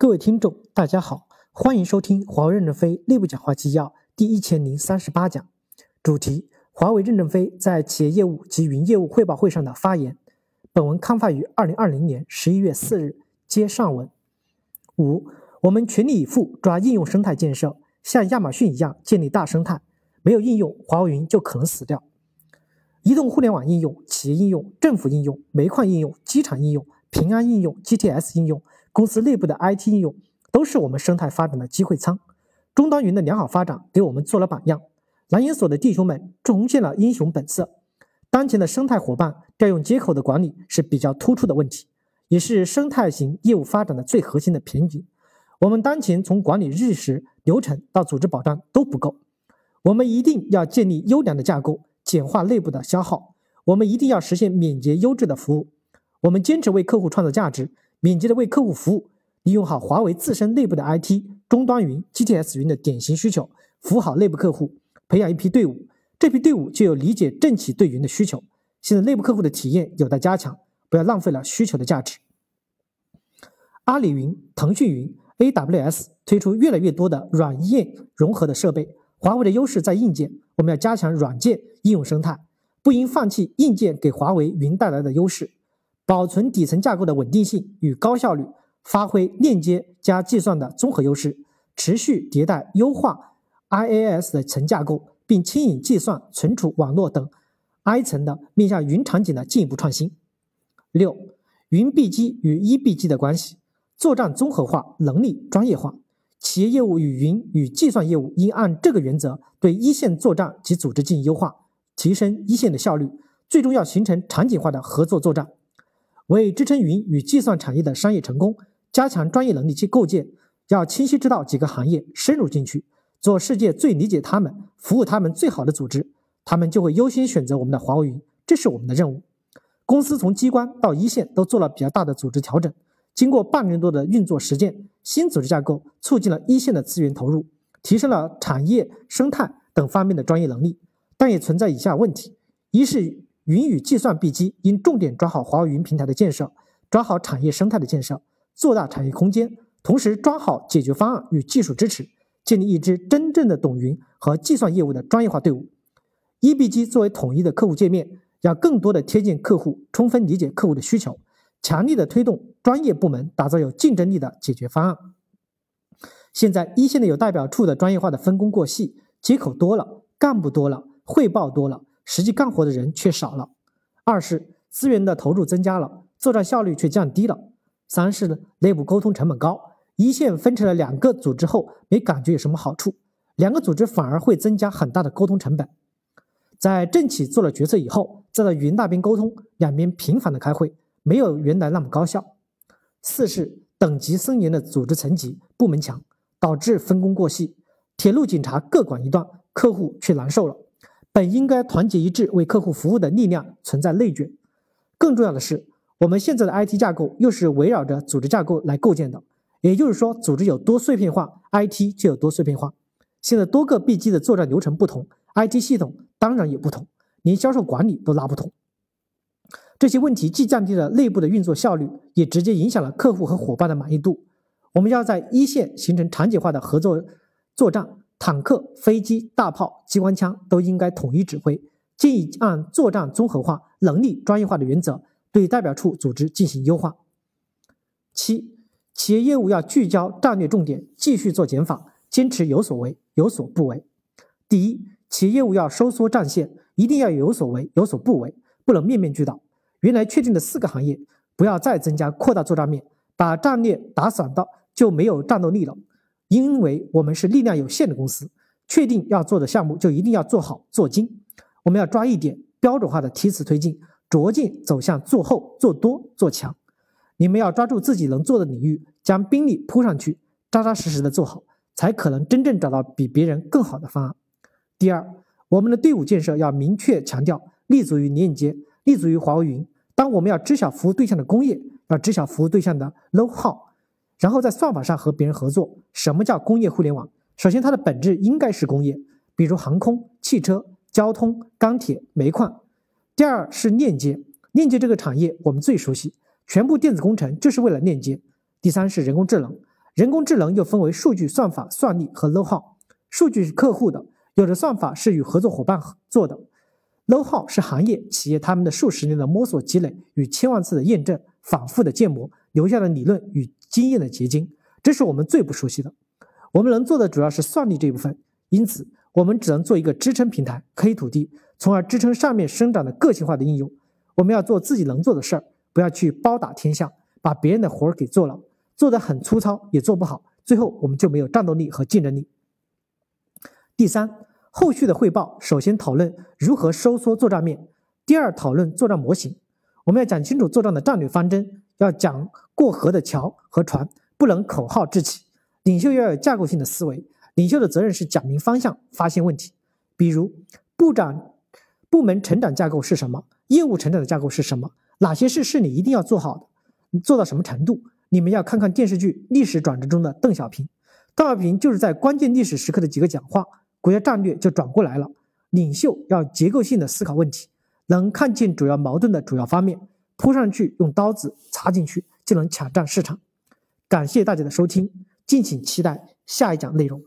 各位听众，大家好，欢迎收听华为任正非内部讲话纪要第一千零三十八讲，主题：华为任正非在企业业务及云业务汇报会上的发言。本文刊发于二零二零年十一月四日，接上文。五，我们全力以赴抓应用生态建设，像亚马逊一样建立大生态。没有应用，华为云就可能死掉。移动互联网应用、企业应用、政府应用、煤矿应用、机场应用、平安应用、GTS 应用。公司内部的 IT 应用都是我们生态发展的机会仓，终端云的良好发展给我们做了榜样。蓝银所的弟兄们重现了英雄本色。当前的生态伙伴调用接口的管理是比较突出的问题，也是生态型业务发展的最核心的瓶颈。我们当前从管理日时流程到组织保障都不够，我们一定要建立优良的架构，简化内部的消耗。我们一定要实现敏捷优质的服务。我们坚持为客户创造价值。敏捷的为客户服务，利用好华为自身内部的 IT 终端云、GTS 云的典型需求，服务好内部客户，培养一批队伍。这批队伍就有理解政企对云的需求。现在内部客户的体验有待加强，不要浪费了需求的价值。阿里云、腾讯云、AWS 推出越来越多的软硬融合的设备。华为的优势在硬件，我们要加强软件应用生态，不应放弃硬件给华为云带来的优势。保存底层架构的稳定性与高效率，发挥链接加计算的综合优势，持续迭代优化 I A S 的层架构，并牵引计算、存储、网络等 I 层的面向云场景的进一步创新。六、云 B 机与 E B 机的关系，作战综合化、能力专业化，企业业务与云与计算业务应按这个原则对一线作战及组织进行优化，提升一线的效率，最终要形成场景化的合作作战。为支撑云与计算产业的商业成功，加强专业能力及构建，要清晰知道几个行业，深入进去，做世界最理解他们、服务他们最好的组织，他们就会优先选择我们的华为云。这是我们的任务。公司从机关到一线都做了比较大的组织调整，经过半年多的运作实践，新组织架构促进了一线的资源投入，提升了产业生态等方面的专业能力，但也存在以下问题：一是。云与计算 B 机应重点抓好华为云平台的建设，抓好产业生态的建设，做大产业空间，同时抓好解决方案与技术支持，建立一支真正的懂云和计算业务的专业化队伍。一 B 机作为统一的客户界面，要更多的贴近客户，充分理解客户的需求，强力的推动专业部门打造有竞争力的解决方案。现在一线的有代表处的专业化的分工过细，接口多了，干部多了，汇报多了。实际干活的人却少了，二是资源的投入增加了，作战效率却降低了，三是呢内部沟通成本高，一线分成了两个组织后没感觉有什么好处，两个组织反而会增加很大的沟通成本。在政企做了决策以后，再到云那边沟通，两边频繁的开会，没有原来那么高效。四是等级森严的组织层级部门强，导致分工过细，铁路警察各管一段，客户却难受了。本应该团结一致为客户服务的力量存在内卷，更重要的是，我们现在的 IT 架构又是围绕着组织架构来构建的，也就是说，组织有多碎片化，IT 就有多碎片化。现在多个 B 机的作战流程不同，IT 系统当然也不同，连销售管理都拉不同。这些问题既降低了内部的运作效率，也直接影响了客户和伙伴的满意度。我们要在一线形成场景化的合作作战。坦克、飞机、大炮、机关枪都应该统一指挥，建议按作战综合化、能力专业化的原则对代表处组织进行优化。七、企业业务要聚焦战略重点，继续做减法，坚持有所为有所不为。第一，企业业务要收缩战线，一定要有所为有所不为，不能面面俱到。原来确定的四个行业，不要再增加扩大作战面，把战略打散到就没有战斗力了。因为我们是力量有限的公司，确定要做的项目就一定要做好做精。我们要抓一点标准化的提词推进，逐渐走向做厚、做多、做强。你们要抓住自己能做的领域，将兵力铺上去，扎扎实实的做好，才可能真正找到比别人更好的方案。第二，我们的队伍建设要明确强调，立足于链接，立足于华为云。当我们要知晓服务对象的工业，要知晓服务对象的 know how。然后在算法上和别人合作。什么叫工业互联网？首先，它的本质应该是工业，比如航空、汽车、交通、钢铁、煤矿。第二是链接，链接这个产业我们最熟悉，全部电子工程就是为了链接。第三是人工智能，人工智能又分为数据、算法、算力和 know-how。数据是客户的，有的算法是与合作伙伴做的；know-how 是行业企业他们的数十年的摸索积累与千万次的验证、反复的建模留下的理论与经验的结晶，这是我们最不熟悉的。我们能做的主要是算力这一部分，因此我们只能做一个支撑平台，可以土地，从而支撑上面生长的个性化的应用。我们要做自己能做的事儿，不要去包打天下，把别人的活儿给做了。做得很粗糙，也做不好，最后我们就没有战斗力和竞争力。第三，后续的汇报首先讨论如何收缩作战面，第二讨论作战模型。我们要讲清楚作战的战略方针，要讲过河的桥和船，不能口号志气。领袖要有架构性的思维，领袖的责任是讲明方向，发现问题。比如，部长部门成长架构是什么？业务成长的架构是什么？哪些事是你一定要做好的？做到什么程度？你们要看看电视剧《历史转折中的邓小平》，邓小平就是在关键历史时刻的几个讲话，国家战略就转过来了。领袖要结构性的思考问题，能看见主要矛盾的主要方面，扑上去用刀子插进去，就能抢占市场。感谢大家的收听，敬请期待下一讲内容。